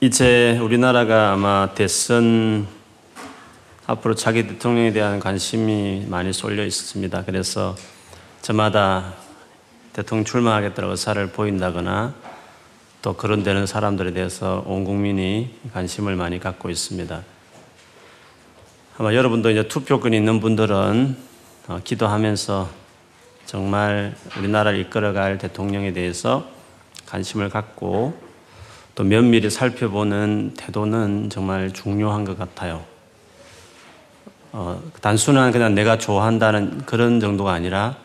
이제 우리나라가 아마 대선 앞으로 자기 대통령에 대한 관심이 많이 쏠려 있습니다. 그래서 저마다 대통령 출마하겠다고 의사를 보인다거나 또 그런 되는 사람들에 대해서 온 국민이 관심을 많이 갖고 있습니다. 아마 여러분도 이제 투표권이 있는 분들은 어, 기도하면서 정말 우리나라를 이끌어갈 대통령에 대해서 관심을 갖고 또 면밀히 살펴보는 태도는 정말 중요한 것 같아요. 어, 단순한 그냥 내가 좋아한다는 그런 정도가 아니라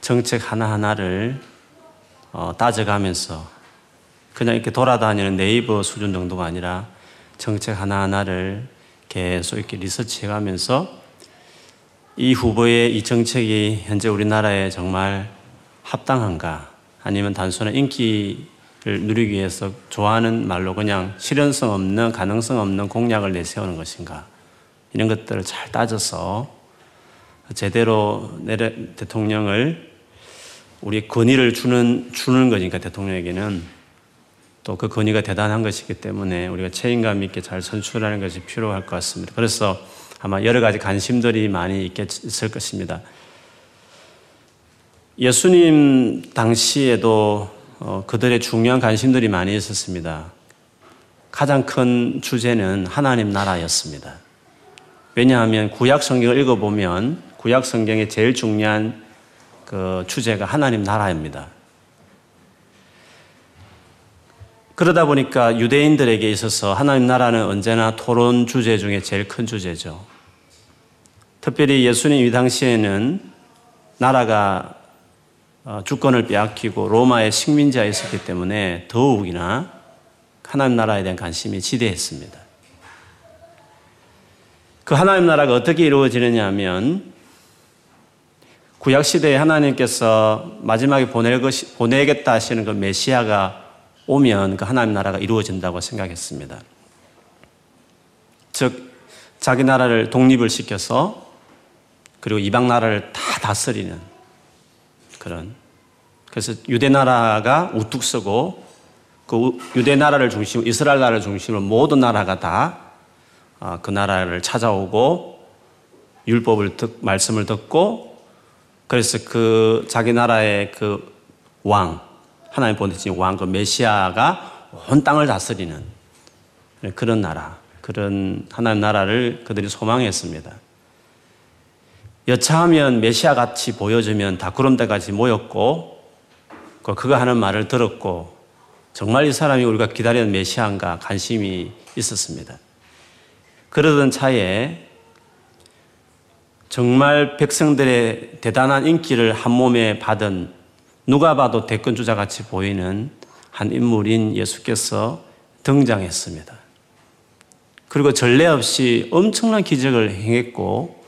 정책 하나하나를 어, 따져가면서 그냥 이렇게 돌아다니는 네이버 수준 정도가 아니라 정책 하나하나를 계속 이렇게 리서치 해가면서 이 후보의 이 정책이 현재 우리나라에 정말 합당한가 아니면 단순한 인기 누리기 위해서 좋아하는 말로 그냥 실현성 없는 가능성 없는 공약을 내세우는 것인가 이런 것들을 잘 따져서 제대로 내려 대통령을 우리 권위를 주는 주는 거니까 대통령에게는 또 그 권위가 대단한 것이기 때문에 우리가 책임감 있게 잘 선출하는 것이 필요할 것 같습니다. 그래서 아마 여러 가지 관심들이 많이 있을 것입니다. 예수님 당시에도 어, 그들의 중요한 관심들이 많이 있었습니다. 가장 큰 주제는 하나님 나라였습니다. 왜냐하면 구약 성경을 읽어보면 구약 성경의 제일 중요한 그 주제가 하나님 나라입니다. 그러다 보니까 유대인들에게 있어서 하나님 나라는 언제나 토론 주제 중에 제일 큰 주제죠. 특별히 예수님 이 당시에는 나라가 어, 주권을 빼앗기고 로마의 식민자였었기 때문에 더욱이나 하나님 나라에 대한 관심이 지대했습니다. 그 하나님 나라가 어떻게 이루어지느냐 하면 구약 시대에 하나님께서 마지막에 보낼 것이, 보내겠다 하시는 그 메시아가 오면 그 하나님 나라가 이루어진다고 생각했습니다. 즉, 자기 나라를 독립을 시켜서 그리고 이방 나라를 다 다스리는 그런 그래서 유대 나라가 우뚝 서고 그 유대 나라를 중심 이스라엘 나라를 중심으로 모든 나라가 다그 아, 나라를 찾아오고 율법을 듣 말씀을 듣고 그래서 그 자기 나라의 그 왕 하나님 보내신 왕 그 메시아가 온 땅을 다스리는 그런 나라 그런 하나님 나라를 그들이 소망했습니다. 여차하면 메시아 같이 보여주면 다 데까지 모였고 그 그가 하는 말을 들었고 정말 이 사람이 우리가 기다리는 메시아인가 관심이 있었습니다. 그러던 차에 정말 백성들의 대단한 인기를 한 몸에 받은 누가 봐도 대권 주자 같이 보이는 한 인물인 예수께서 등장했습니다. 그리고 전례 없이 엄청난 기적을 행했고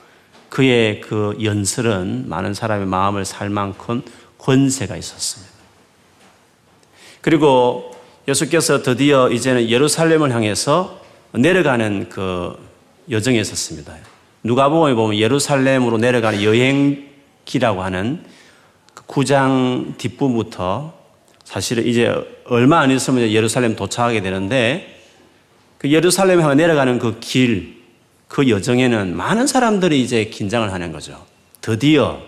그의 그 연설은 많은 사람의 마음을 살 만큼 권세가 있었습니다. 그리고 예수께서 드디어 이제는 예루살렘을 향해서 내려가는 그 여정에 있었습니다. 누가복음에 보면 예루살렘으로 내려가는 여행기라고 하는 그 구장 뒷부부터 사실은 이제 얼마 안 있으면 예루살렘 도착하게 되는데 그 예루살렘에 내려가는 그 길, 그 여정에는 많은 사람들이 이제 긴장을 하는 거죠. 드디어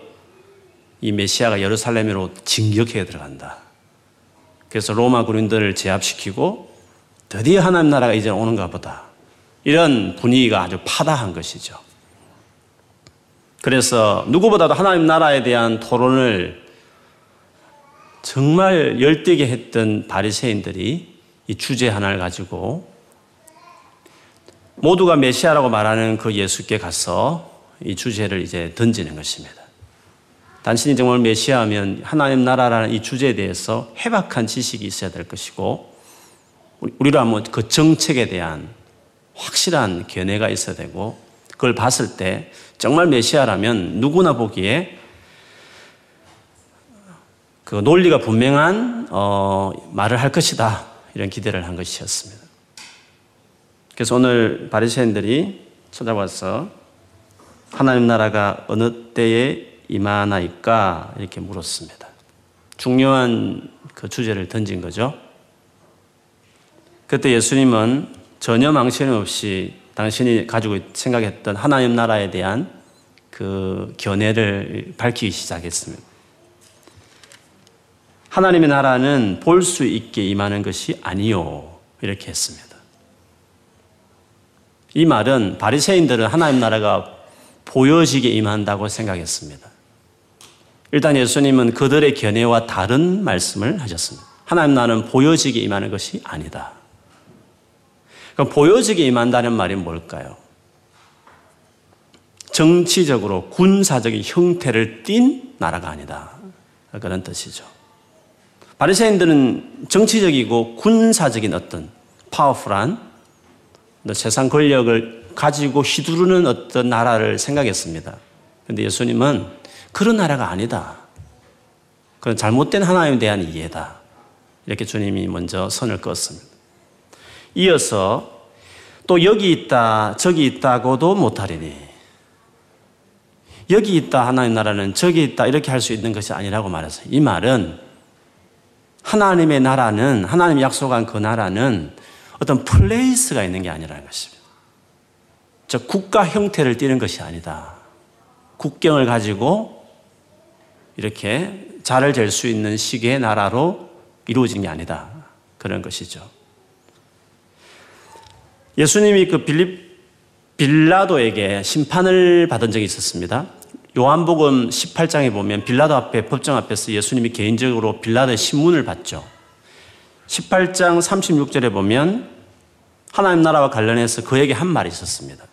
이 메시아가 예루살렘으로 진격해 들어간다. 그래서 로마 군인들을 제압시키고 드디어 하나님 나라가 이제 오는가 보다. 이런 분위기가 아주 파다한 것이죠. 그래서 누구보다도 하나님 나라에 대한 토론을 정말 열되게 했던 바리새인들이 이 주제 하나를 가지고 모두가 메시아라고 말하는 그 예수께 가서 이 주제를 이제 던지는 것입니다. 당신이 정말 메시아면 하나님 나라라는 이 주제에 대해서 해박한 지식이 있어야 될 것이고 우리라면 그 정책에 대한 확실한 견해가 있어야 되고 그걸 봤을 때 정말 메시아라면 누구나 보기에 그 논리가 분명한 어, 말을 할 것이다 이런 기대를 한 것이었습니다. 그래서 오늘 바리새인들이 찾아와서 하나님 나라가 어느 때에 임하나이까 이렇게 물었습니다. 중요한 그 주제를 던진 거죠. 그때 예수님은 전혀 망신 없이 당신이 가지고 생각했던 하나님 나라에 대한 그 견해를 밝히기 시작했습니다. 하나님의 나라는 볼 수 있게 임하는 것이 아니요. 이렇게 했습니다. 이 말은 바리새인들은 하나님 나라가 보여지게 임한다고 생각했습니다. 일단 예수님은 그들의 견해와 다른 말씀을 하셨습니다. 하나님 나라는 보여지게 임하는 것이 아니다. 그럼 보여지게 임한다는 말이 뭘까요? 정치적으로 군사적인 형태를 띈 나라가 아니다. 그런 뜻이죠. 바리새인들은 정치적이고 군사적인 어떤 파워풀한 세상 권력을 가지고 휘두르는 어떤 나라를 생각했습니다. 그런데 예수님은 그런 나라가 아니다. 그런 잘못된 하나님에 대한 이해다. 이렇게 주님이 먼저 선을 그었습니다. 이어서 또 여기 있다, 저기 있다고도 못하리니. 여기 있다, 하나님 나라는 저기 있다, 이렇게 할 수 있는 것이 아니라고 말했어요. 이 말은 하나님의 나라는, 하나님이 약속한 그 나라는 어떤 플레이스가 있는 게 아니라는 것입니다. 저 국가 형태를 띠는 것이 아니다. 국경을 가지고 이렇게 자를 잴 수 있는 시기의 나라로 이루어진 게 아니다. 그런 것이죠. 예수님이 그 빌립 빌라도에게 심판을 받은 적이 있었습니다. 요한복음 18장에 보면 빌라도 앞에 법정 앞에서 예수님이 개인적으로 빌라도의 신문을 받죠. 18장 36절에 보면 하나님 나라와 관련해서 그에게 한 말이 있었습니다.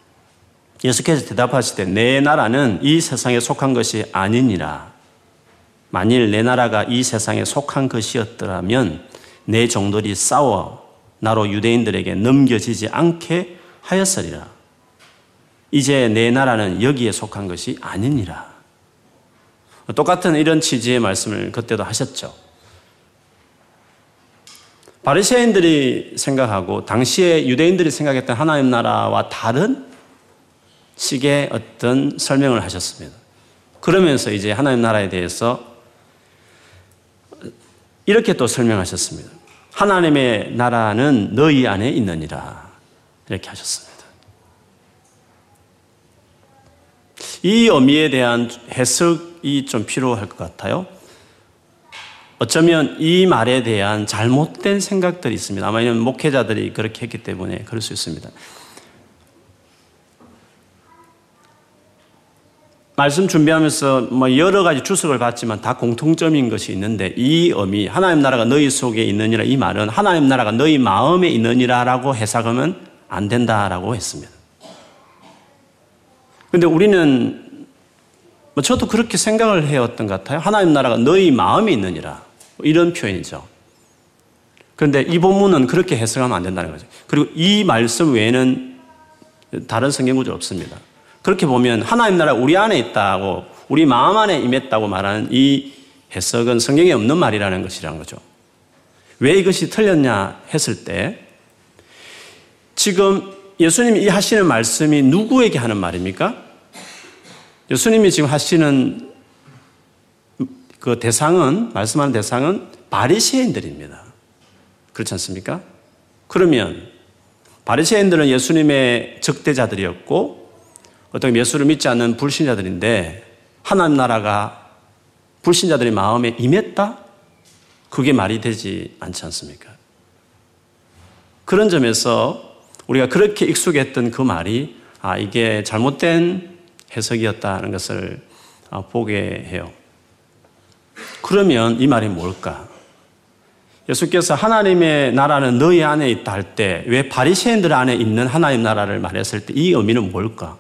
예수께서 대답하실 때 내 나라는 이 세상에 속한 것이 아니니라. 만일 내 나라가 이 세상에 속한 것이었더라면 내 종들이 싸워 나로 유대인들에게 넘겨지지 않게 하였으리라. 이제 내 나라는 여기에 속한 것이 아니니라. 똑같은 이런 취지의 말씀을 그때도 하셨죠. 바리새인들이 생각하고 당시에 유대인들이 생각했던 하나님 나라와 다른 식의 어떤 설명을 하셨습니다. 그러면서 이제 하나님 나라에 대해서 이렇게 또 설명하셨습니다. 하나님의 나라는 너희 안에 있느니라. 이렇게 하셨습니다. 이 의미에 대한 해석이 좀 필요할 것 같아요. 어쩌면 이 말에 대한 잘못된 생각들이 있습니다. 아마 이런 목회자들이 그렇게 했기 때문에 그럴 수 있습니다. 말씀 준비하면서 뭐 여러 가지 주석을 봤지만 다 공통점인 것이 있는데 이 의미 하나님 나라가 너희 속에 있느니라 이 말은 하나님 나라가 너희 마음에 있느니라라고 해석하면 안 된다라고 했습니다. 근데 우리는 뭐 저도 그렇게 생각을 해왔던 것 같아요. 하나님 나라가 너희 마음에 있느니라. 이런 표현이죠. 그런데 이 본문은 그렇게 해석하면 안 된다는 거죠. 그리고 이 말씀 외에는 다른 성경 구절 없습니다. 그렇게 보면 하나님 나라 우리 안에 있다고 우리 마음 안에 임했다고 말하는 이 해석은 성경에 없는 말이라는 것이라는 거죠. 왜 이것이 틀렸냐 했을 때 지금 예수님이 하시는 말씀이 누구에게 하는 말입니까? 예수님이 지금 하시는 그 대상은 말씀하는 대상은 바리새인들입니다. 그렇지 않습니까? 그러면 바리새인들은 예수님의 적대자들이었고 어떤 예수를 믿지 않는 불신자들인데 하나님 나라가 불신자들의 마음에 임했다? 그게 말이 되지 않지 않습니까? 그런 점에서 우리가 그렇게 익숙했던 그 말이 아 이게 잘못된 해석이었다는 것을 아, 보게 해요. 그러면 이 말이 뭘까? 예수께서 하나님의 나라는 너희 안에 있다 할 때 왜 바리새인들 안에 있는 하나님 나라를 말했을 때 이 의미는 뭘까?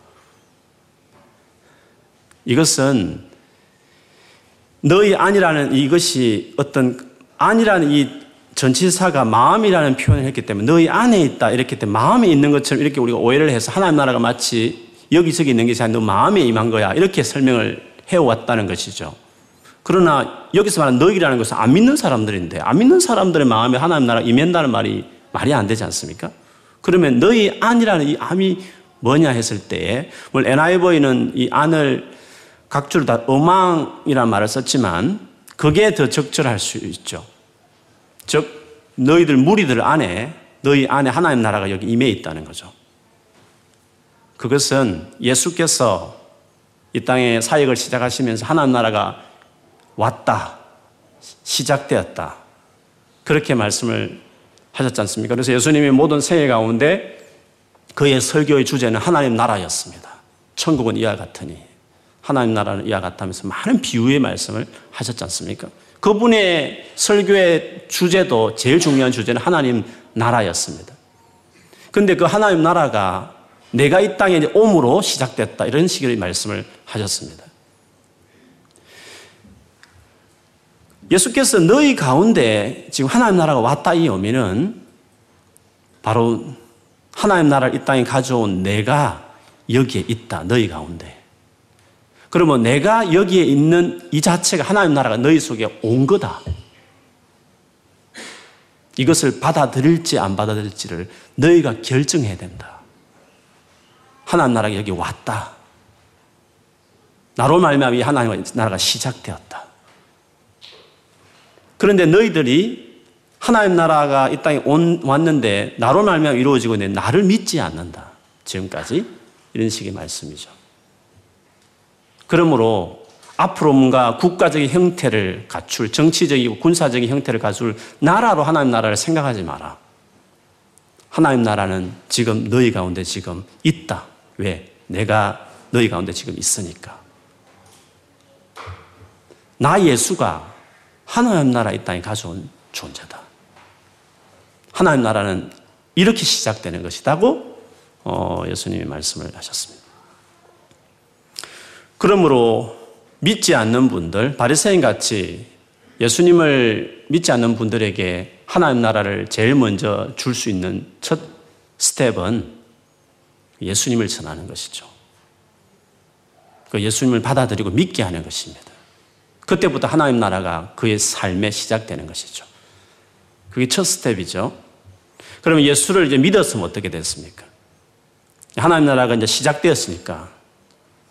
이것은 너희 안이라는 이것이 어떤 안이라는 이 전치사가 마음이라는 표현을 했기 때문에 너희 안에 있다 이렇게 때 마음에 있는 것처럼 이렇게 우리가 오해를 해서 하나님 나라가 마치 여기저기 있는 것이 아니라 너 마음에 임한 거야 이렇게 설명을 해왔다는 것이죠. 그러나 여기서 말하는 너희라는 것은 안 믿는 사람들인데 안 믿는 사람들의 마음에 하나님 나라 임한다는 말이 말이 안 되지 않습니까? 그러면 너희 안이라는 이 암이 뭐냐 했을 때에 물 NIV는 이 안을 각주로 다 어망이라는 말을 썼지만 그게 더 적절할 수 있죠. 즉 너희들 무리들 안에 너희 안에 하나님 나라가 여기 임해 있다는 거죠. 그것은 예수께서 이 땅에 사역을 시작하시면서 하나님 나라가 왔다. 시작되었다. 그렇게 말씀을 하셨지 않습니까? 그래서 예수님이 모든 생애 가운데 그의 설교의 주제는 하나님 나라였습니다. 천국은 이와 같으니 하나님 나라는 이와 같다면서 많은 비유의 말씀을 하셨지 않습니까? 그분의 설교의 주제도 제일 중요한 주제는 하나님 나라였습니다. 근데 그 하나님 나라가 내가 이 땅에 옴으로 시작됐다. 이런 식의 말씀을 하셨습니다. 예수께서 너희 가운데 지금 하나님 나라가 왔다 이 의미는 바로 하나님 나라를 이 땅에 가져온 내가 여기에 있다. 너희 가운데. 그러면 내가 여기에 있는 이 자체가 하나님 나라가 너희 속에 온 거다. 이것을 받아들일지 안 받아들일지를 너희가 결정해야 된다. 하나님 나라가 여기 왔다. 나로 말미암아 이 하나님 나라가 시작되었다. 그런데 너희들이 하나님 나라가 이 땅에 온, 왔는데 나로 말미암아 이루어지고 있는데 나를 믿지 않는다. 지금까지 이런 식의 말씀이죠. 그러므로 앞으로 뭔가 국가적인 형태를 갖출 정치적이고 군사적인 형태를 갖출 나라로 하나님 나라를 생각하지 마라. 하나님 나라는 지금 너희 가운데 지금 있다. 왜? 내가 너희 가운데 지금 있으니까. 나 예수가 하나님 나라 이 땅에 가져온 존재다. 하나님 나라는 이렇게 시작되는 것이다고 어, 예수님이 말씀을 하셨습니다. 그러므로 믿지 않는 분들, 바리새인 같이 예수님을 믿지 않는 분들에게 하나님 나라를 제일 먼저 줄 수 있는 첫 스텝은 예수님을 전하는 것이죠. 그 예수님을 받아들이고 믿게 하는 것입니다. 그때부터 하나님 나라가 그의 삶에 시작되는 것이죠. 그게 첫 스텝이죠. 그러면 예수를 이제 믿었으면 어떻게 됐습니까? 하나님 나라가 이제 시작되었으니까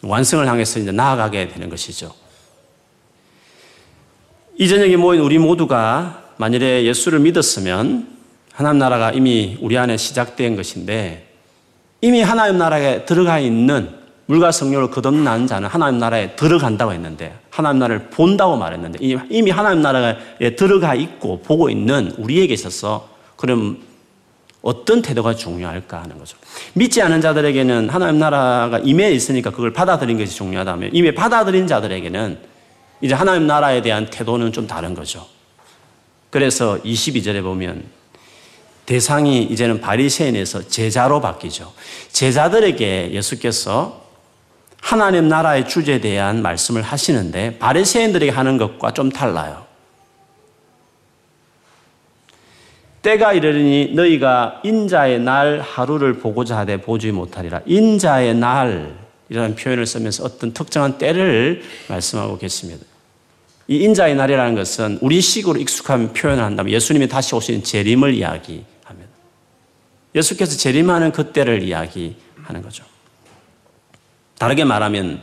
완성을 향해서 이제 나아가게 되는 것이죠. 이 저녁에 모인 우리 모두가 만일에 예수를 믿었으면 하나님 나라가 이미 우리 안에 시작된 것인데 이미 하나님 나라에 들어가 있는 물과 성령을 거듭난 자는 하나님 나라에 들어간다고 했는데 하나님 나라를 본다고 말했는데 이미 하나님 나라에 들어가 있고 보고 있는 우리에게 있어서 그럼 어떤 태도가 중요할까 하는 거죠. 믿지 않은 자들에게는 하나님 나라가 임해 있으니까 그걸 받아들인 것이 중요하다면 이미 받아들인 자들에게는 이제 하나님 나라에 대한 태도는 좀 다른 거죠. 그래서 22절에 보면 대상이 이제는 바리새인에서 제자로 바뀌죠. 제자들에게 예수께서 하나님 나라의 주제에 대한 말씀을 하시는데 바리새인들에게 하는 것과 좀 달라요. 때가 이르니 너희가 인자의 날 하루를 보고자 하되 보지 못하리라. 인자의 날이라는 표현을 쓰면서 어떤 특정한 때를 말씀하고 계십니다. 이 인자의 날이라는 것은 우리 식으로 익숙한 표현을 한다면 예수님이 다시 오신 재림을 이야기합니다. 예수께서 재림하는 그때를 이야기하는 거죠. 다르게 말하면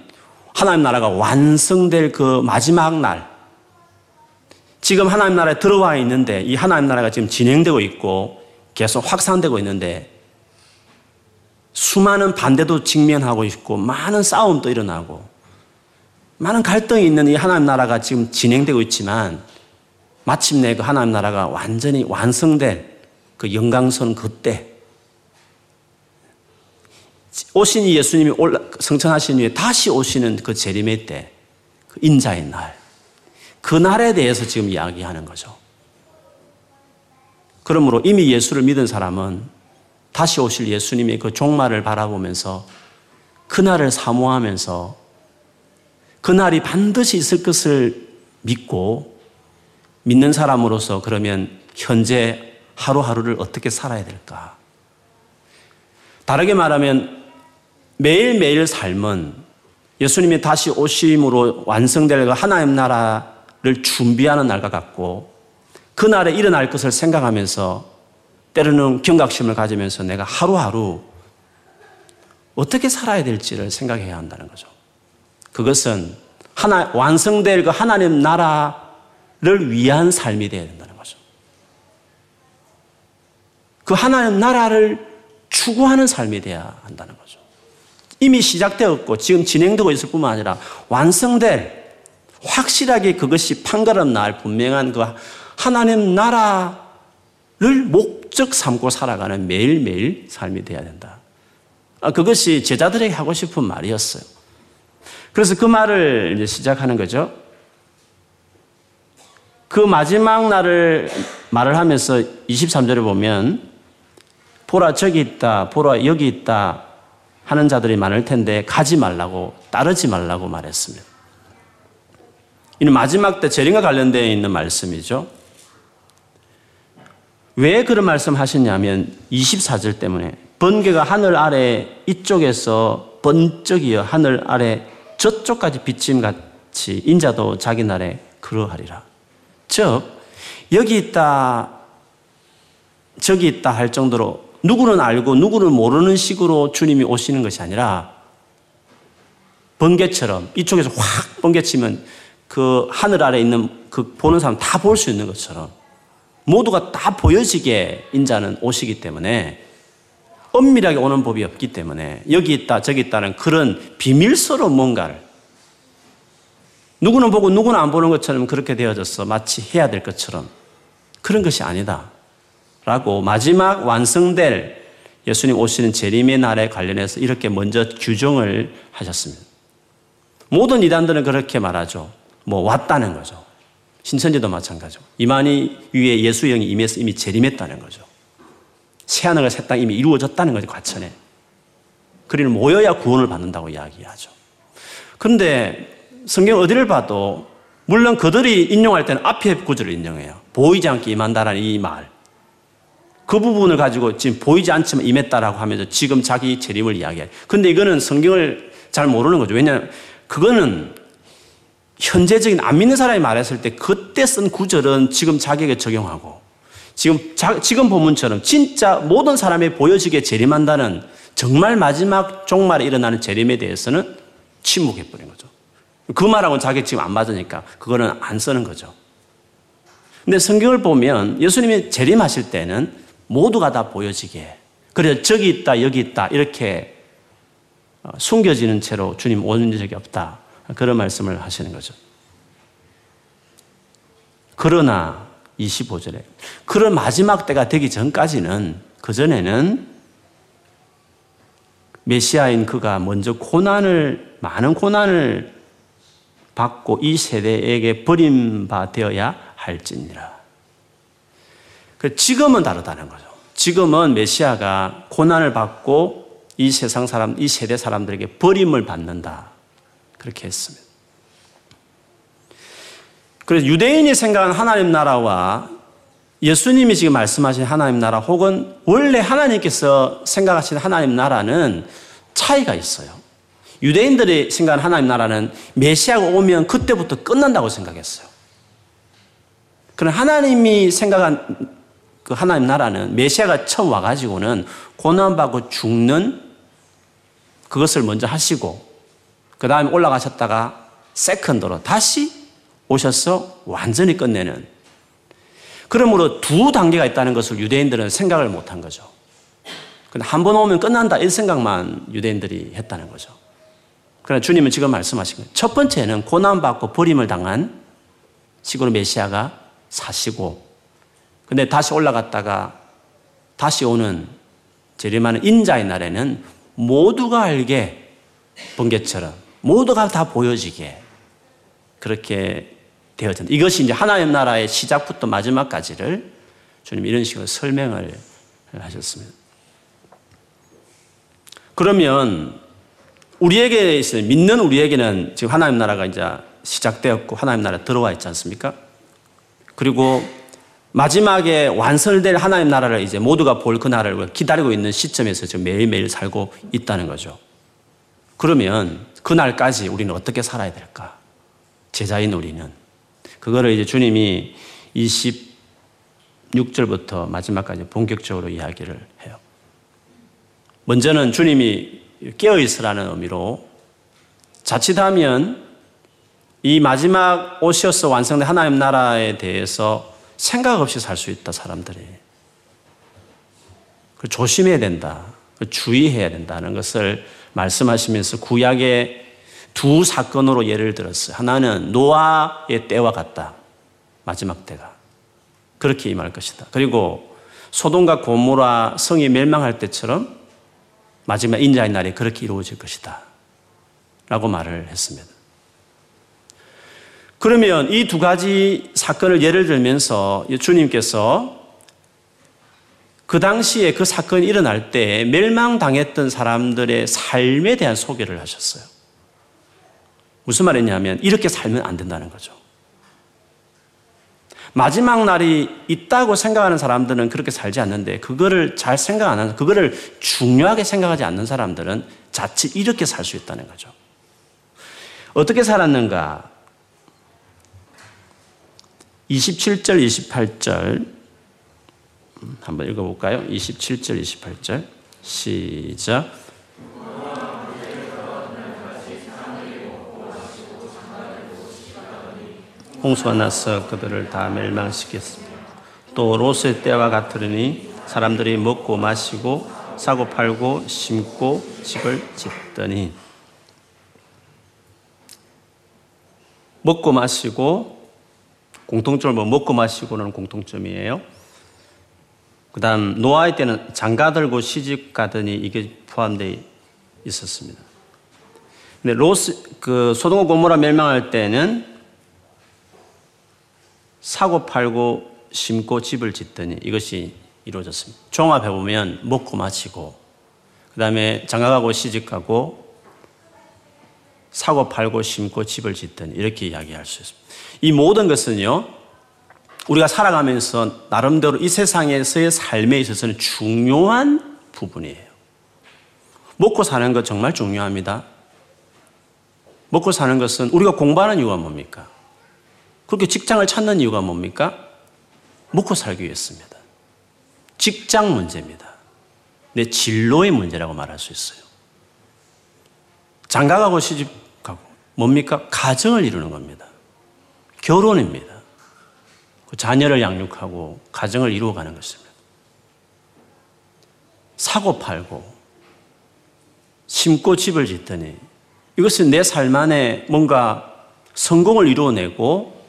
하나님 나라가 완성될 그 마지막 날, 지금 하나님 나라에 들어와 있는데 이 하나님 나라가 지금 진행되고 있고 계속 확산되고 있는데 수많은 반대도 직면하고 있고 많은 싸움도 일어나고 많은 갈등이 있는 이 하나님 나라가 지금 진행되고 있지만 마침내 그 하나님 나라가 완전히 완성될 그 영광선 그때 오신 예수님이 성천하신 후에 다시 오시는 그 재림의 때, 그 인자의 날, 그 날에 대해서 지금 이야기하는 거죠. 그러므로 이미 예수를 믿은 사람은 다시 오실 예수님의 그 종말을 바라보면서 그날을 사모하면서 그날이 반드시 있을 것을 믿고 믿는 사람으로서 그러면 현재 하루하루를 어떻게 살아야 될까? 다르게 말하면 매일매일 삶은 예수님이 다시 오심으로 완성될 그 하나님 나라를 준비하는 날과 같고 그날에 일어날 것을 생각하면서 때로는 경각심을 가지면서 내가 하루하루 어떻게 살아야 될지를 생각해야 한다는 거죠. 그것은 하나, 완성될 그 하나님 나라를 위한 삶이 되어야 된다는 거죠. 그 하나님 나라를 추구하는 삶이 돼야 한다는 거죠. 이미 시작되었고 지금 진행되고 있을 뿐만 아니라 완성될 확실하게 그것이 판가름 날 분명한 그 하나님 나라를 목적 삼고 살아가는 매일매일 삶이 돼야 된다. 아, 그것이 제자들에게 하고 싶은 말이었어요. 그래서 그 말을 이제 시작하는 거죠. 그 마지막 날을 말을 하면서 23절에 보면 보라 저기 있다, 보라 여기 있다 하는 자들이 많을 텐데 가지 말라고 따르지 말라고 말했습니다. 이는 마지막 때 재림과 관련되어 있는 말씀이죠. 왜 그런 말씀 하셨냐면 24절 때문에 번개가 하늘 아래 이쪽에서 번쩍이어 하늘 아래 저쪽까지 비침 같이 인자도 자기 날에 그러하리라. 즉 여기 있다 저기 있다 할 정도로 누구는 알고 누구는 모르는 식으로 주님이 오시는 것이 아니라 번개처럼 이쪽에서 확 번개치면 그 하늘 아래 있는 그 보는 사람 다 볼 수 있는 것처럼 모두가 다 보여지게 인자는 오시기 때문에 엄밀하게 오는 법이 없기 때문에 여기 있다 저기 있다는 그런 비밀스러운 뭔가를 누구는 보고 누구는 안 보는 것처럼 그렇게 되어져서 마치 해야 될 것처럼 그런 것이 아니다. 라고 마지막 완성될 예수님 오시는 재림의 날에 관련해서 이렇게 먼저 규정을 하셨습니다. 모든 이단들은 그렇게 말하죠. 뭐 왔다는 거죠. 신천지도 마찬가지고 이만희 위에 예수의 영이 임해서 이미 재림했다는 거죠. 새하늘과 새 땅이 이미 이루어졌다는 거죠. 과천에. 그리는 모여야 구원을 받는다고 이야기하죠. 그런데 성경 어디를 봐도 물론 그들이 인용할 때는 앞에 구절을 인용해요. 보이지 않게 임한다라는 이 말. 그 부분을 가지고 지금 보이지 않지만 임했다라고 하면서 지금 자기 재림을 이야기해요. 근데 이거는 성경을 잘 모르는 거죠. 왜냐하면 그거는 현재적인 안 믿는 사람이 말했을 때 그때 쓴 구절은 지금 자기에게 적용하고 지금 자, 지금 본문처럼 진짜 모든 사람이 보여지게 재림한다는 정말 마지막 종말에 일어나는 재림에 대해서는 침묵해 버린 거죠. 그 말하고는 자기 지금 안 맞으니까 그거는 안 쓰는 거죠. 근데 성경을 보면 예수님이 재림하실 때는 모두가 다 보여지게. 그래서 저기 있다, 여기 있다, 이렇게 어, 숨겨지는 채로 주님 오는 적이 없다. 그런 말씀을 하시는 거죠. 그러나 25절에 그런 마지막 때가 되기 전까지는 그 전에는 메시아인 그가 먼저 고난을 많은 고난을 받고 이 세대에게 버림받되어야 할지니라. 그 지금은 다르다는 거죠. 지금은 메시아가 고난을 받고 이 세상 사람, 이 세대 사람들에게 버림을 받는다. 그렇게 했습니다. 그래서 유대인이 생각하는 하나님 나라와 예수님이 지금 말씀하신 하나님 나라 혹은 원래 하나님께서 생각하시는 하나님 나라는 차이가 있어요. 유대인들이 생각하는 하나님 나라는 메시아가 오면 그때부터 끝난다고 생각했어요. 그럼 하나님이 생각한 그 하나님 나라는 메시아가 처음 와가지고는 고난받고 죽는 그것을 먼저 하시고 그 다음에 올라가셨다가 세컨드로 다시 오셔서 완전히 끝내는 그러므로 두 단계가 있다는 것을 유대인들은 생각을 못한 거죠. 근데 한 번 오면 끝난다 이 생각만 유대인들이 했다는 거죠. 그러나 주님은 지금 말씀하신 거예요. 첫 번째는 고난받고 버림을 당한 시골 메시아가 사시고 근데 다시 올라갔다가 다시 오는 재림하는 인자의 날에는 모두가 알게 번개처럼 모두가 다 보여지게 그렇게 되어진다. 이것이 이제 하나님 나라의 시작부터 마지막까지를 주님 이런 식으로 설명을 하셨습니다. 그러면 우리에게 있어 믿는 우리에게는 지금 하나님 나라가 이제 시작되었고 하나님 나라 들어와 있지 않습니까? 그리고 마지막에 완성될 하나님 나라를 이제 모두가 볼그 나라를 기다리고 있는 시점에서 지금 매일매일 살고 있다는 거죠. 그러면 그날까지 우리는 어떻게 살아야 될까? 제자인 우리는. 그거를 이제 주님이 26절부터 마지막까지 본격적으로 이야기를 해요. 먼저는 주님이 깨어있으라는 의미로 자칫하면 이 마지막 오셔서 완성된 하나님 나라에 대해서 생각 없이 살 수 있다, 사람들이. 조심해야 된다. 주의해야 된다는 것을 말씀하시면서 구약의 두 사건으로 예를 들었어요. 하나는 노아의 때와 같다. 마지막 때가. 그렇게 임할 것이다. 그리고 소돔과 고모라 성이 멸망할 때처럼 마지막 인자의 날이 그렇게 이루어질 것이다. 라고 말을 했습니다. 그러면 이 두 가지 사건을 예를 들면서 주님께서 그 당시에 그 사건이 일어날 때 멸망당했던 사람들의 삶에 대한 소개를 하셨어요. 무슨 말이냐면 이렇게 살면 안 된다는 거죠. 마지막 날이 있다고 생각하는 사람들은 그렇게 살지 않는데 그거를 잘 생각 안 하는 그거를 중요하게 생각하지 않는 사람들은 자칫 이렇게 살 수 있다는 거죠. 어떻게 살았는가? 27절, 28절 한번 읽어볼까요? 27절, 28절 시작. 홍수가 나서 그들을 다 멸망시켰습니다. 또 롯의 때와 같으니 사람들이 먹고 마시고 사고 팔고 심고 집을 짓더니 먹고 마시고 공통점을 뭐 먹고 마시고는 공통점이에요. 그 다음 노아의 때는 장가 들고 시집 가더니 이게 포함되어 있었습니다. 근데 로스, 그 소돔과 고모라 멸망할 때는 사고 팔고 심고 집을 짓더니 이것이 이루어졌습니다. 종합해 보면 먹고 마시고 그 다음에 장가가고 시집가고 사고 팔고 심고 집을 짓더니 이렇게 이야기할 수 있습니다. 이 모든 것은요 우리가 살아가면서 나름대로 이 세상에서의 삶에 있어서는 중요한 부분이에요. 먹고 사는 것 정말 중요합니다. 먹고 사는 것은 우리가 공부하는 이유가 뭡니까? 그렇게 직장을 찾는 이유가 뭡니까? 먹고 살기 위해서입니다. 직장 문제입니다. 내 진로의 문제라고 말할 수 있어요. 장가가고 시집가고 뭡니까? 가정을 이루는 겁니다. 결혼입니다. 그 자녀를 양육하고 가정을 이루어가는 것입니다. 사고 팔고 심고 집을 짓더니 이것은 내 삶 안에 뭔가 성공을 이루어내고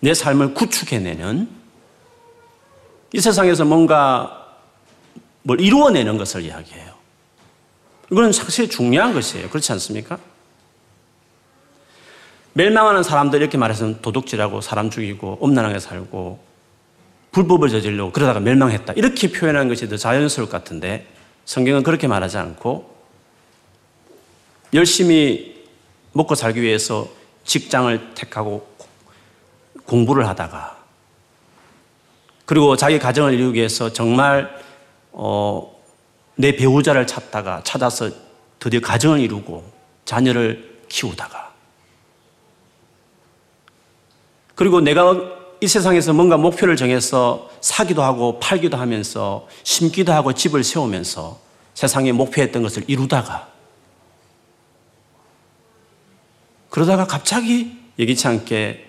내 삶을 구축해내는 이 세상에서 뭔가 뭘 이루어내는 것을 이야기해요. 이거는 사실 중요한 것이에요. 그렇지 않습니까? 멸망하는 사람들 이렇게 말해서는 도둑질하고 사람 죽이고 엄난하게 살고 불법을 저지르고 그러다가 멸망했다. 이렇게 표현하는 것이 더 자연스러울 것 같은데 성경은 그렇게 말하지 않고 열심히 먹고 살기 위해서 직장을 택하고 공부를 하다가 그리고 자기 가정을 이루기 위해서 정말 어, 내 배우자를 찾다가 찾아서 드디어 가정을 이루고 자녀를 키우다가 그리고 내가 이 세상에서 뭔가 목표를 정해서 사기도 하고 팔기도 하면서 심기도 하고 집을 세우면서 세상에 목표했던 것을 이루다가 그러다가 갑자기 예기치 않게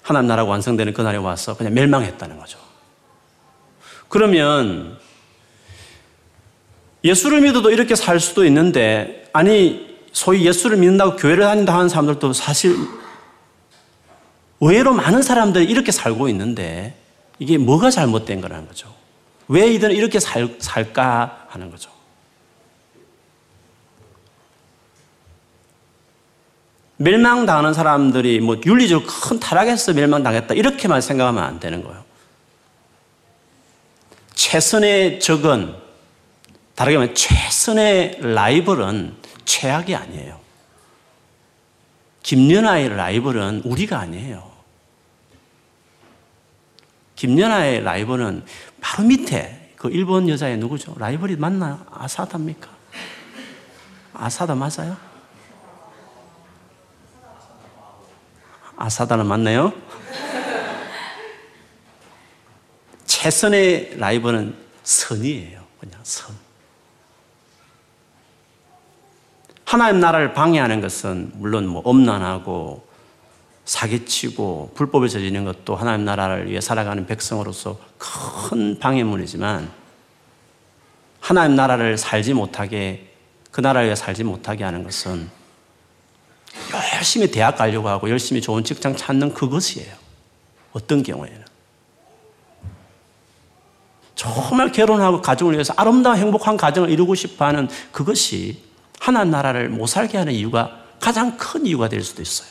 하나님 나라가 완성되는 그날에 와서 그냥 멸망했다는 거죠. 그러면 예수를 믿어도 이렇게 살 수도 있는데 아니 소위 예수를 믿는다고 교회를 다닌다 하는 사람들도 사실 의외로 많은 사람들이 이렇게 살고 있는데 이게 뭐가 잘못된 거라는 거죠. 왜 이들은 이렇게 살, 살까 하는 거죠. 멸망당하는 사람들이 뭐 윤리적으로 큰 타락에서 멸망당했다 이렇게만 생각하면 안 되는 거예요. 최선의 적은 다르게 말하면 최선의 라이벌은 최악이 아니에요. 김연아의 라이벌은 우리가 아니에요. 김연아의 라이벌은 바로 밑에 그 일본 여자애 누구죠? 라이벌이 맞나요? 아사다입니까? 아사다 맞아요? 아사다는 맞나요? 최선의 라이벌은 선이에요. 그냥 선. 하나님 나라를 방해하는 것은 물론 뭐 엄난하고 사기치고 불법을 저지르는 것도 하나님 나라를 위해 살아가는 백성으로서 큰 방해물이지만 하나님 나라를 살지 못하게 그 나라에 살지 못하게 하는 것은 열심히 대학 가려고 하고 열심히 좋은 직장 찾는 그것이에요. 어떤 경우에는. 정말 결혼하고 가정을 위해서 아름다운 행복한 가정을 이루고 싶어 하는 그것이 하나님 나라를 못 살게 하는 이유가 가장 큰 이유가 될 수도 있어요.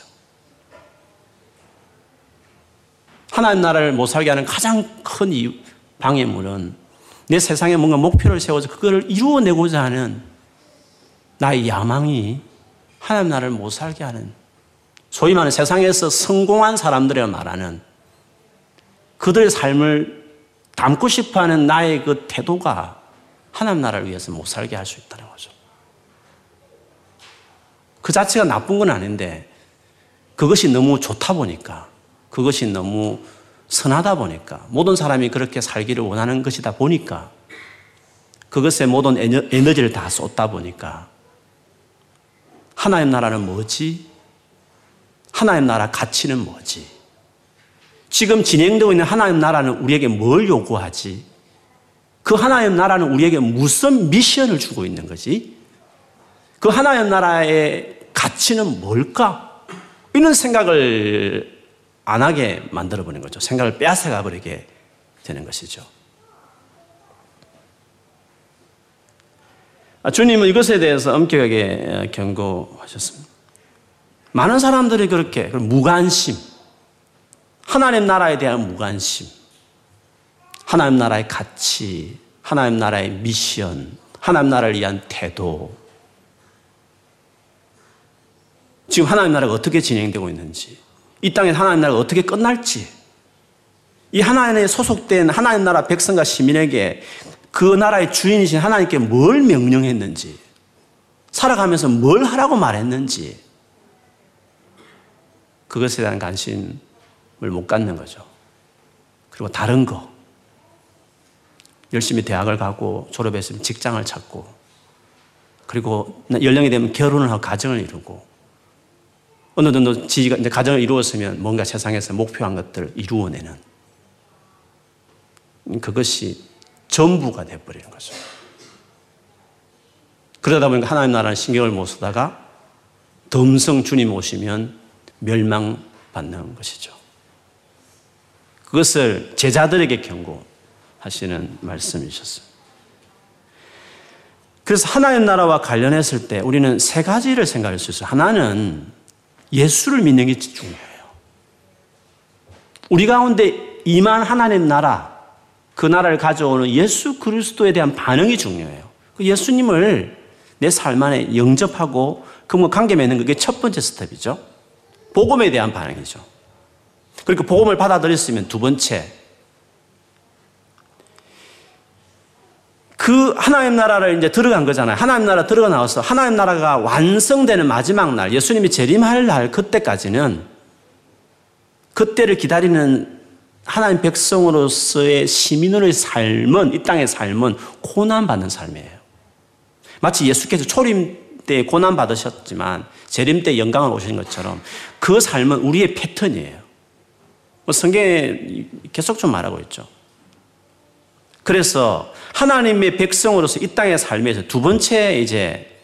하나님 나라를 못 살게 하는 가장 큰 이유, 방해물은 내 세상에 뭔가 목표를 세워서 그거를 이루어내고자 하는 나의 야망이 하나님 나라를 못 살게 하는 소위 말하는 세상에서 성공한 사람들이 말하는 그들의 삶을 담고 싶어 하는 나의 그 태도가 하나님 나라를 위해서 못 살게 할 수 있다는 거죠. 그 자체가 나쁜 건 아닌데 그것이 너무 좋다 보니까 그것이 너무 선하다 보니까 모든 사람이 그렇게 살기를 원하는 것이다 보니까 그것에 모든 에너지를 다 쏟다 보니까 하나님 나라는 뭐지? 하나님 나라 가치는 뭐지? 지금 진행되고 있는 하나님 나라는 우리에게 뭘 요구하지? 그 하나님 나라는 우리에게 무슨 미션을 주고 있는 거지? 그 하나님 나라의 가치는 뭘까? 이런 생각을 안 하게 만들어버린 거죠. 생각을 빼앗아가 버리게 되는 것이죠. 아, 주님은 이것에 대해서 엄격하게 경고하셨습니다. 많은 사람들이 그렇게 무관심, 하나님 나라에 대한 무관심, 하나님 나라의 가치, 하나님 나라의 미션, 하나님 나라를 위한 태도. 지금 하나님 나라가 어떻게 진행되고 있는지, 이 땅에 하나님 나라가 어떻게 끝날지, 이 하나님에 소속된 하나님 나라 백성과 시민에게 그 나라의 주인이신 하나님께 뭘 명령했는지, 살아가면서 뭘 하라고 말했는지, 그것에 대한 관심, 못 갖는 거죠. 그리고 다른 거. 열심히 대학을 가고 졸업했으면 직장을 찾고 그리고 연령이 되면 결혼을 하고 가정을 이루고 어느 정도 지지가 이제 가정을 이루었으면 뭔가 세상에서 목표한 것들을 이루어내는 그것이 전부가 되어버리는 거죠. 그러다 보니까 하나님 나라는 신경을 못 쓰다가 덤성 주님 오시면 멸망받는 것이죠. 그것을 제자들에게 경고하시는 말씀이셨습니다. 그래서 하나님 나라와 관련했을 때 우리는 세 가지를 생각할 수 있어요. 하나는 예수를 믿는 게 중요해요. 우리 가운데 임한 하나님 나라, 그 나라를 가져오는 예수 그리스도에 대한 반응이 중요해요. 그 예수님을 내 삶 안에 영접하고 그와 관계 맺는 그게 첫 번째 스텝이죠. 복음에 대한 반응이죠. 그렇게 복음을 받아들였으면 두 번째, 그 하나님 나라를 이제 들어간 거잖아요. 하나님 나라 들어가 나와서 하나님 나라가 완성되는 마지막 날, 예수님이 재림할 날 그때까지는 그때를 기다리는 하나님 백성으로서의 시민으로의 삶은 이 땅의 삶은 고난 받는 삶이에요. 마치 예수께서 초림 때 고난 받으셨지만 재림 때 영광을 오신 것처럼 그 삶은 우리의 패턴이에요. 뭐 성경에 계속 좀 말하고 있죠. 그래서 하나님의 백성으로서 이 땅의 삶에서 두 번째 이제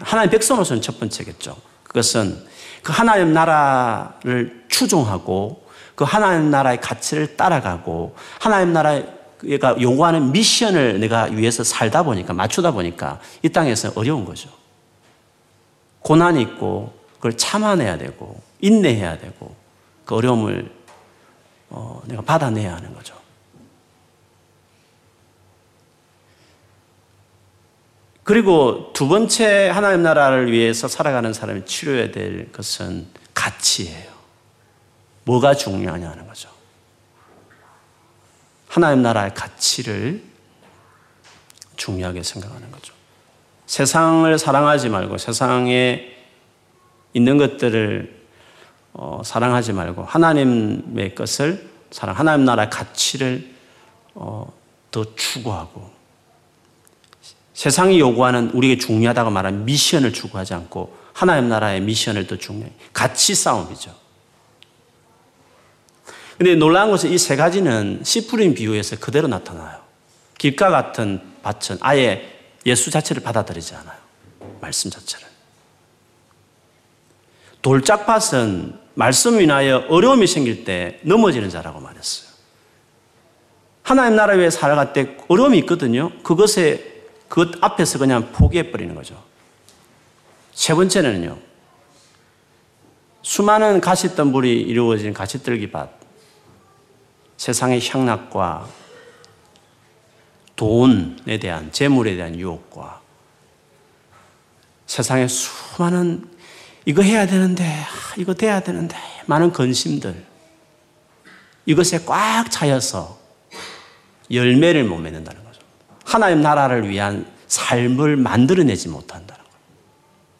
하나님 백성으로서는 첫 번째겠죠. 그것은 그 하나님 나라를 추종하고 그 하나님 나라의 가치를 따라가고 하나님 나라가 요구하는 미션을 내가 위해서 살다 보니까 맞추다 보니까 이 땅에서 어려운 거죠. 고난이 있고 그걸 참아내야 되고 인내해야 되고 그 어려움을 어, 내가 받아내야 하는 거죠. 그리고 두 번째 하나님 나라를 위해서 살아가는 사람이 치료해야 될 것은 가치예요. 뭐가 중요하냐는 거죠. 하나님 나라의 가치를 중요하게 생각하는 거죠. 세상을 사랑하지 말고 세상에 있는 것들을 어, 사랑하지 말고 하나님의 것을 사랑, 하나님 나라의 가치를 어, 더 추구하고 세상이 요구하는 우리에게 중요하다고 말하는 미션을 추구하지 않고 하나님 나라의 미션을 더 중요해. 가치 싸움이죠. 근데 놀라운 것은 이 세 가지는 씨 뿌린 비유에서 그대로 나타나요. 길가 같은 밭은 아예 예수 자체를 받아들이지 않아요. 말씀 자체를. 돌짝밭은 말씀 인하여 어려움이 생길 때 넘어지는 자라고 말했어요. 하나님 나라 위에 살아갈 때 어려움이 있거든요. 그것에 그 앞에서 그냥 포기해 버리는 거죠. 세 번째는요. 수많은 가시덤불이 이루어진 가시떨기밭. 세상의 향락과 돈에 대한 재물에 대한 유혹과 세상의 수많은 이거 해야 되는데 아, 이거 돼야 되는데 많은 근심들 이것에 꽉 차여서 열매를 못 맺는다는 거죠. 하나님 나라를 위한 삶을 만들어내지 못한다는 거예요.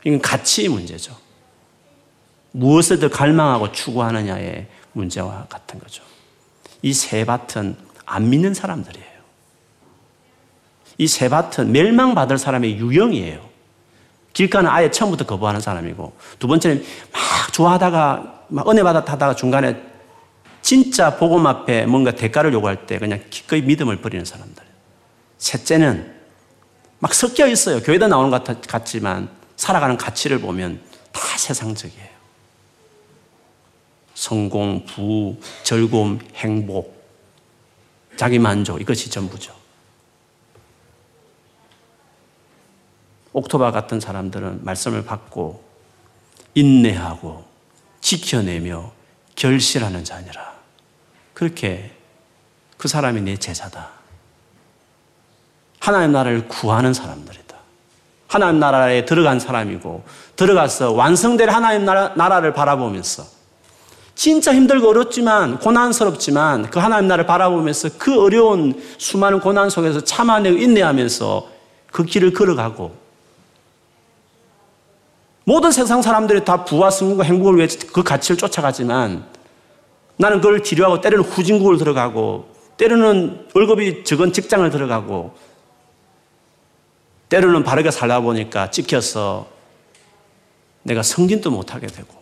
이건 가치 문제죠. 무엇을 더 갈망하고 추구하느냐의 문제와 같은 거죠. 이 세 밭은 안 믿는 사람들이에요. 이 세 밭은 멸망받을 사람의 유형이에요. 길가는 아예 처음부터 거부하는 사람이고, 두 번째는 막 좋아하다가, 막 은혜 받았다가 중간에 진짜 복음 앞에 뭔가 대가를 요구할 때 그냥 기꺼이 믿음을 버리는 사람들. 셋째는 막 섞여 있어요. 교회도 나오는 것 같지만 살아가는 가치를 보면 다 세상적이에요. 성공, 부, 즐거움, 행복, 자기 만족, 이것이 전부죠. 옥토바 같은 사람들은 말씀을 받고 인내하고 지켜내며 결실하는 자니라. 그렇게 그 사람이 내 제자다. 하나님 나라를 구하는 사람들이다. 하나님 나라에 들어간 사람이고 들어가서 완성될 하나님 나라, 나라 를 바라보면서 진짜 힘들고 어렵지만 고난스럽지만 그 하나님 나라를 바라보면서 그 어려운 수많은 고난 속에서 참아내고 인내하면서 그 길을 걸어가고 모든 세상 사람들이 다 부와 승부과 행복을 위해 그 가치를 쫓아가지만 나는 그걸 뒤로하고 때로는 후진국을 들어가고 때로는 월급이 적은 직장을 들어가고 때로는 바르게 살다 보니까 찍혀서 내가 성진도 못하게 되고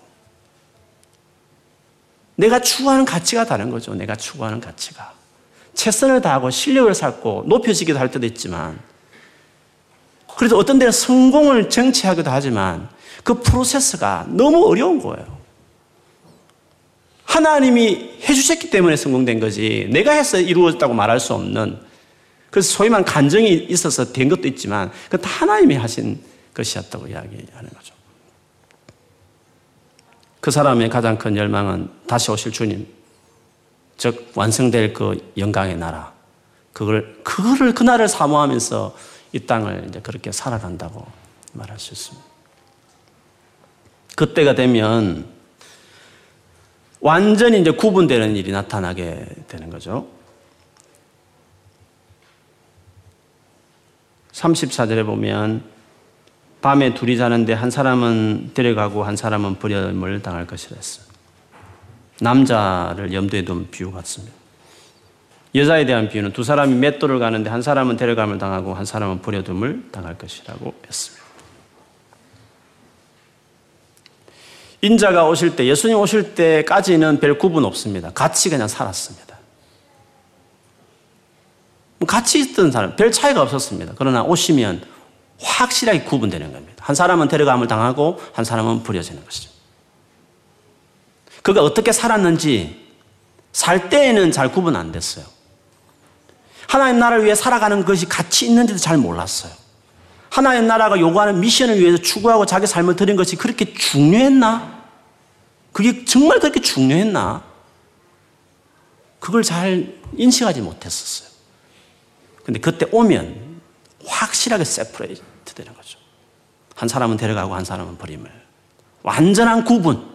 내가 추구하는 가치가 다른 거죠. 내가 추구하는 가치가. 최선을 다하고 실력을 쌓고 높여지기도 할 때도 있지만 그래도 어떤 데는 성공을 정치하기도 하지만 그 프로세스가 너무 어려운 거예요. 하나님이 해주셨기 때문에 성공된 거지 내가 해서 이루어졌다고 말할 수 없는 그래서 소위 말 간정이 있어서 된 것도 있지만 그다 하나님이 하신 것이었다고 이야기하는 거죠. 그 사람의 가장 큰 열망은 다시 오실 주님, 즉 완성될 그 영광의 나라. 그걸 그거를 그날을 사모하면서 이 땅을 이제 그렇게 살아간다고 말할 수 있습니다. 그때가 되면 완전히 이제 구분되는 일이 나타나게 되는 거죠. 34절에 보면 밤에 둘이 자는데 한 사람은 데려가고 한 사람은 버림을 당할 것이라 했어. 남자를 염두에 둔 비유 같습니다. 여자에 대한 비유는 두 사람이 맷돌을 가는데 한 사람은 데려감을 당하고 한 사람은 버려둠을 당할 것이라고 했습니다. 인자가 오실 때, 예수님 오실 때까지는 별 구분 없습니다. 같이 그냥 살았습니다. 같이 있던 사람, 별 차이가 없었습니다. 그러나 오시면 확실하게 구분되는 겁니다. 한 사람은 데려감을 당하고 한 사람은 버려지는 것이죠. 그가 어떻게 살았는지 살 때에는 잘 구분 안 됐어요. 하나님 나라를 위해 살아가는 것이 가치 있는지도 잘 몰랐어요. 하나님 나라가 요구하는 미션을 위해서 추구하고 자기 삶을 드린 것이 그렇게 중요했나? 그게 정말 그렇게 중요했나? 그걸 잘 인식하지 못했었어요. 근데 그때 오면 확실하게 세퍼레이트 되는 거죠. 한 사람은 데려가고 한 사람은 버림을. 완전한 구분.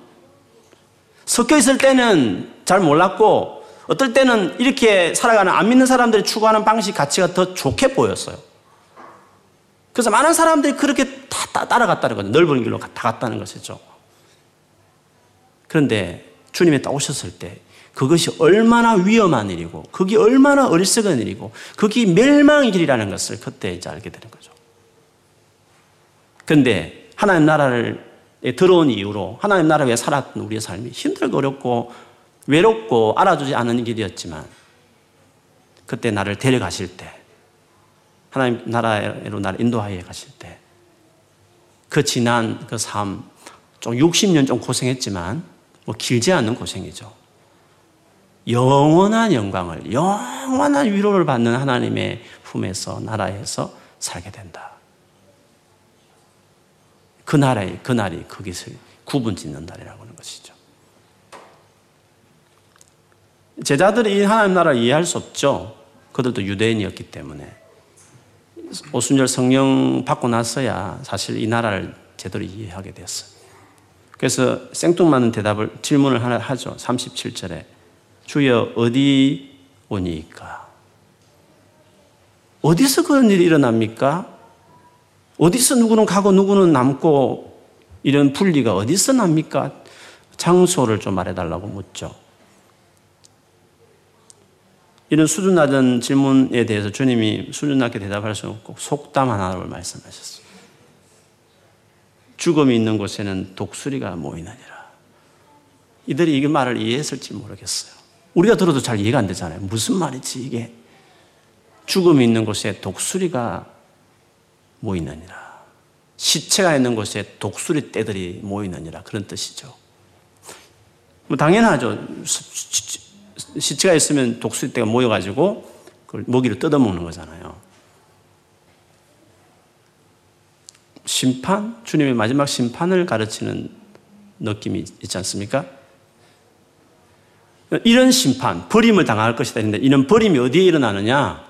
섞여 있을 때는 잘 몰랐고 어떨 때는 이렇게 살아가는 안 믿는 사람들이 추구하는 방식 가치가 더 좋게 보였어요. 그래서 많은 사람들이 그렇게 다 따라갔다는 거죠. 넓은 길로 다 갔다는 것이죠. 그런데 주님이 딱 오셨을 때 그것이 얼마나 위험한 일이고, 그게 얼마나 어리석은 일이고, 그게 멸망의 길이라는 것을 그때 이제 알게 되는 거죠. 그런데 하나님 나라를 들어온 이후로 하나님 나라 위해 살았던 우리의 삶이 힘들고 어렵고 외롭고 알아주지 않은 길이었지만 그때 나를 데려가실 때 하나님 나라로 나를 인도하여 가실 때 그 지난 그 삶, 좀 60년 좀 고생했지만 뭐 길지 않은 고생이죠. 영원한 영광을, 영원한 위로를 받는 하나님의 품에서, 나라에서 살게 된다. 그 나라의, 그 날이 거기서 구분 짓는 날이라고 하는 것이죠. 제자들이 이 하나님 나라를 이해할 수 없죠. 그들도 유대인이었기 때문에. 오순절 성령 받고 나서야 사실 이 나라를 제대로 이해하게 됐어요. 그래서 생뚱맞는 대답을, 질문을 하나 하죠. 37절에. 주여, 어디 오니까? 어디서 그런 일이 일어납니까? 어디서 누구는 가고 누구는 남고 이런 분리가 어디서 납니까? 장소를 좀 말해달라고 묻죠. 이런 수준 낮은 질문에 대해서 주님이 수준 낮게 대답할 수 없고 속담 하나를 말씀하셨어요. 죽음이 있는 곳에는 독수리가 모이느니라. 이들이 이 말을 이해했을지 모르겠어요. 우리가 들어도 잘 이해가 안 되잖아요. 무슨 말이지 이게? 죽음이 있는 곳에 독수리가 모이느니라. 시체가 있는 곳에 독수리 떼들이 모이느니라. 그런 뜻이죠. 뭐 당연하죠. 시체가 있으면 독수리 떼가 모여가지고 그걸 먹이를 뜯어먹는 거잖아요. 심판? 주님의 마지막 심판을 가르치는 느낌이 있지 않습니까? 이런 심판, 버림을 당할 것이다. 했는데 이런 버림이 어디에 일어나느냐?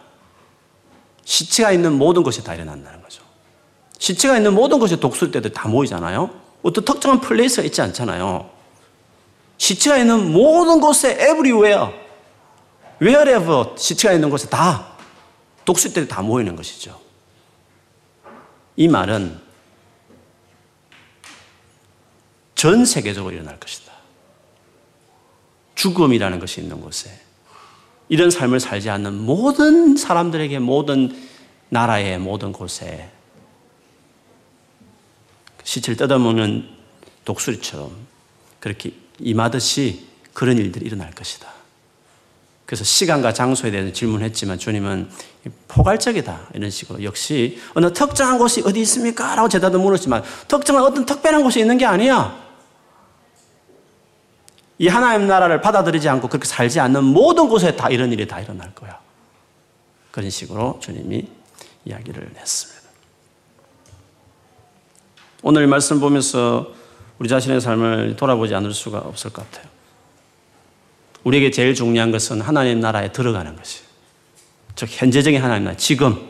시체가 있는 모든 곳에 다 일어난다는 거죠. 시체가 있는 모든 곳에 독수리떼들 다 모이잖아요. 어떤 특정한 place가 있지 않잖아요. 시체가 있는 모든 곳에 everywhere, wherever 시체가 있는 곳에 다 독수리들이 다 모이는 것이죠. 이 말은 전 세계적으로 일어날 것이다. 죽음이라는 것이 있는 곳에 이런 삶을 살지 않는 모든 사람들에게 모든 나라의 모든 곳에 시체를 뜯어먹는 독수리처럼 그렇게 임하듯이 그런 일들이 일어날 것이다. 그래서 시간과 장소에 대해서 질문했지만 주님은 포괄적이다. 이런 식으로 역시 어느 특정한 곳이 어디 있습니까? 라고 제자도 물었지만 특정한 어떤 특별한 곳이 있는 게 아니야. 이 하나님 나라를 받아들이지 않고 그렇게 살지 않는 모든 곳에 다 이런 일이 다 일어날 거야. 그런 식으로 주님이 이야기를 했습니다. 오늘 말씀 보면서 우리 자신의 삶을 돌아보지 않을 수가 없을 것 같아요. 우리에게 제일 중요한 것은 하나님 나라에 들어가는 것이에요. 즉, 현재적인 하나님 나라, 지금,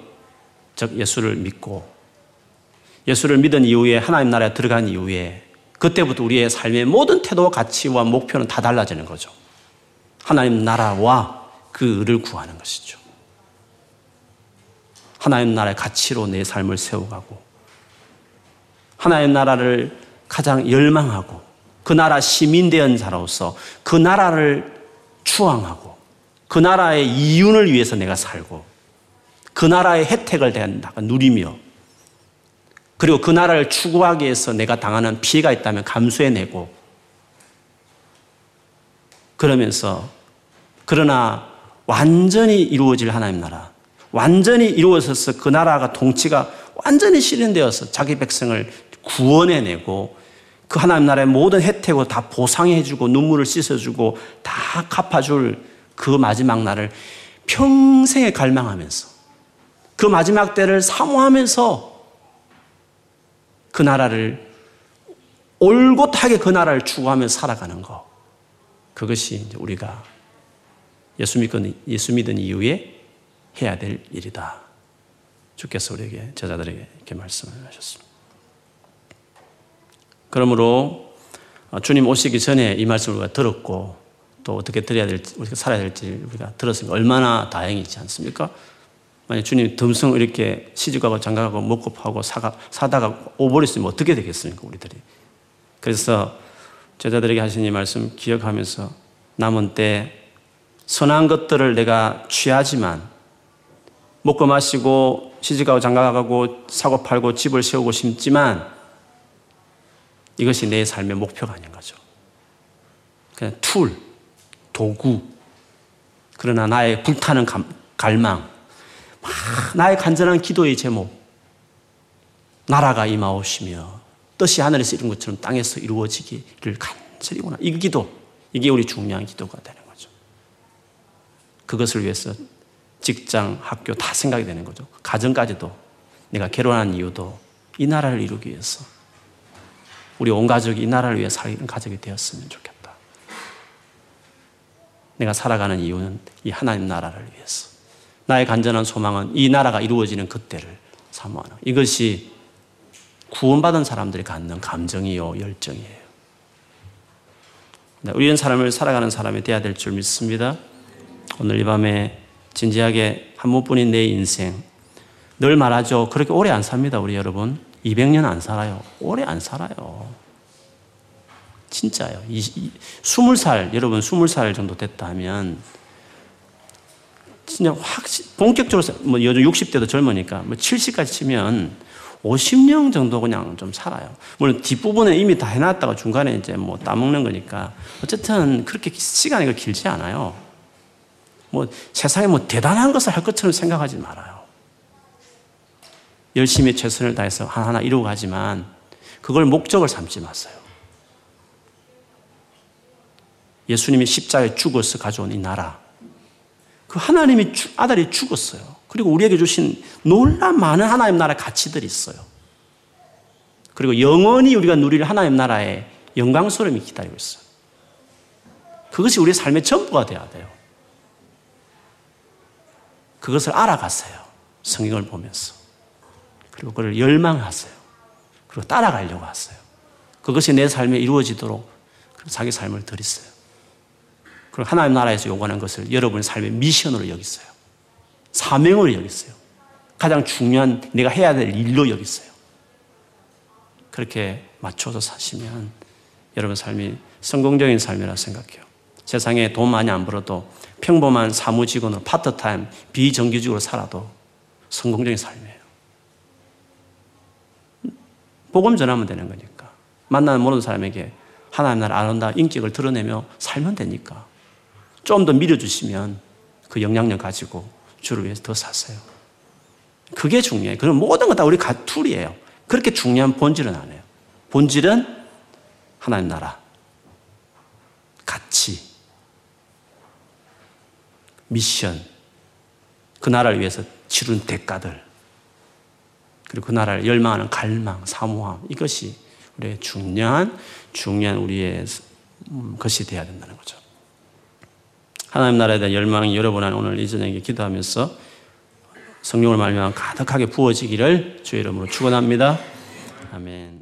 즉, 예수를 믿고, 예수를 믿은 이후에 하나님 나라에 들어간 이후에, 그때부터 우리의 삶의 모든 태도와 가치와 목표는 다 달라지는 거죠. 하나님 나라와 그 을을 구하는 것이죠. 하나님 나라의 가치로 내 삶을 세워가고, 하나님 나라를 가장 열망하고 그 나라 시민된 자로서 그 나라를 추앙하고 그 나라의 이윤을 위해서 내가 살고 그 나라의 혜택을 내가 누리며 그리고 그 나라를 추구하기 위해서 내가 당하는 피해가 있다면 감수해내고 그러면서 그러나 완전히 이루어질 하나님 나라 완전히 이루어져서 그 나라가 통치가 완전히 실현되어서 자기 백성을 구원해내고 그 하나님 나라의 모든 혜택을 다 보상해주고 눈물을 씻어주고 다 갚아줄 그 마지막 날을 평생에 갈망하면서 그 마지막 때를 사모하면서 그 나라를 올곧하게 그 나라를 추구하며 살아가는 것. 그것이 우리가 예수 믿은, 예수 믿은 이후에 해야 될 일이다. 주께서 우리에게, 제자들에게 이렇게 말씀을 하셨습니다. 그러므로 어, 주님 오시기 전에 이 말씀을 우리가 들었고 또 어떻게 드려야 될지, 우리가 살아야 될지 우리가 들었으니까 얼마나 다행이지 않습니까? 만약 주님 덤성 이렇게 시집가고 장가가고 먹고 파고 사가, 사다가 오버렸으면 어떻게 되겠습니까, 우리들이? 그래서 제자들에게 하신 이 말씀 기억하면서 남은 때 선한 것들을 내가 취하지만 먹고 마시고 시집가고 장가가고 사고 팔고 집을 세우고 싶지만 이것이 내 삶의 목표가 아닌 거죠. 그냥 툴, 도구. 그러나 나의 불타는 갈망, 막 나의 간절한 기도의 제목. 나라가 임하오시며 뜻이 하늘에서 이룬 것처럼 땅에서 이루어지기를 간절히 원하. 이 기도, 이게 우리 중요한 기도가 되는 거죠. 그것을 위해서 직장, 학교 다 생각이 되는 거죠. 가정까지도 내가 결혼한 이유도 이 나라를 이루기 위해서 우리 온 가족이 이 나라를 위해 사는 가족이 되었으면 좋겠다. 내가 살아가는 이유는 이 하나님 나라를 위해서. 나의 간절한 소망은 이 나라가 이루어지는 그때를 사모하는 이것이 구원받은 사람들이 갖는 감정이요 열정이에요. 네, 우리는 사람을 살아가는 사람이 되어야 될 줄 믿습니다. 오늘 이 밤에 진지하게 한 번뿐인 내 인생 늘 말하죠. 그렇게 오래 안 삽니다, 우리 여러분. 200년 안 살아요. 오래 안 살아요. 진짜요. 20살, 여러분 20살 정도 됐다 하면 진짜 확 본격적으로 뭐 요즘 60대도 젊으니까 뭐 70까지 치면 50년 정도 그냥 좀 살아요. 물론 뒷부분에 이미 다 해놨다가 중간에 이제 뭐 따먹는 거니까 어쨌든 그렇게 시간이 길지 않아요. 뭐 세상에 뭐 대단한 것을 할 것처럼 생각하지 말아요. 열심히 최선을 다해서 하나하나 이루어 가지만 그걸 목적을 삼지 마세요. 예수님이 십자가에 죽어서 가져온 이 나라. 그 하나님이 아들이 죽었어요. 그리고 우리에게 주신 놀라 많은 하나님 나라 가치들이 있어요. 그리고 영원히 우리가 누릴 하나님 나라의 영광스러움이 기다리고 있어요. 그것이 우리의 삶의 전부가 돼야 돼요. 그것을 알아갔어요. 성경을 보면서. 그리고 그걸 열망하세요. 그리고 따라가려고 하세요. 그것이 내 삶에 이루어지도록 자기 삶을 들이어요 그리고 하나님 나라에서 요구하는 것을 여러분의 삶의 미션으로 여기어요 사명으로 여기어요 가장 중요한 내가 해야 될 일로 여기어요 그렇게 맞춰서 사시면 여러분 삶이 성공적인 삶이라 생각해요. 세상에 돈 많이 안 벌어도 평범한 사무직원으로 파트타임 비정규직으로 살아도 성공적인 삶이에요. 복음 전하면 되는 거니까. 만나는 모든 사람에게 하나님 나라 아름다운 인격을 드러내며 살면 되니까. 좀 더 밀어주시면 그 영향력 가지고 주를 위해서 더 사세요. 그게 중요해요. 그럼 모든 것다 우리 tool이에요. 그렇게 중요한 본질은 안 해요. 본질은 하나님 나라, 가치, 미션, 그 나라를 위해서 치른 대가들, 그리고 그 나라를 열망하는 갈망, 사모함, 이것이 우리의 중요한, 중요한 우리의 음, 것이 되어야 된다는 거죠. 하나님 나라에 대한 열망이 여러분 안 오늘 이 저녁에 기도하면서 성령을 말미암아 가득하게 부어지기를 주의 이름으로 축원합니다. 아멘.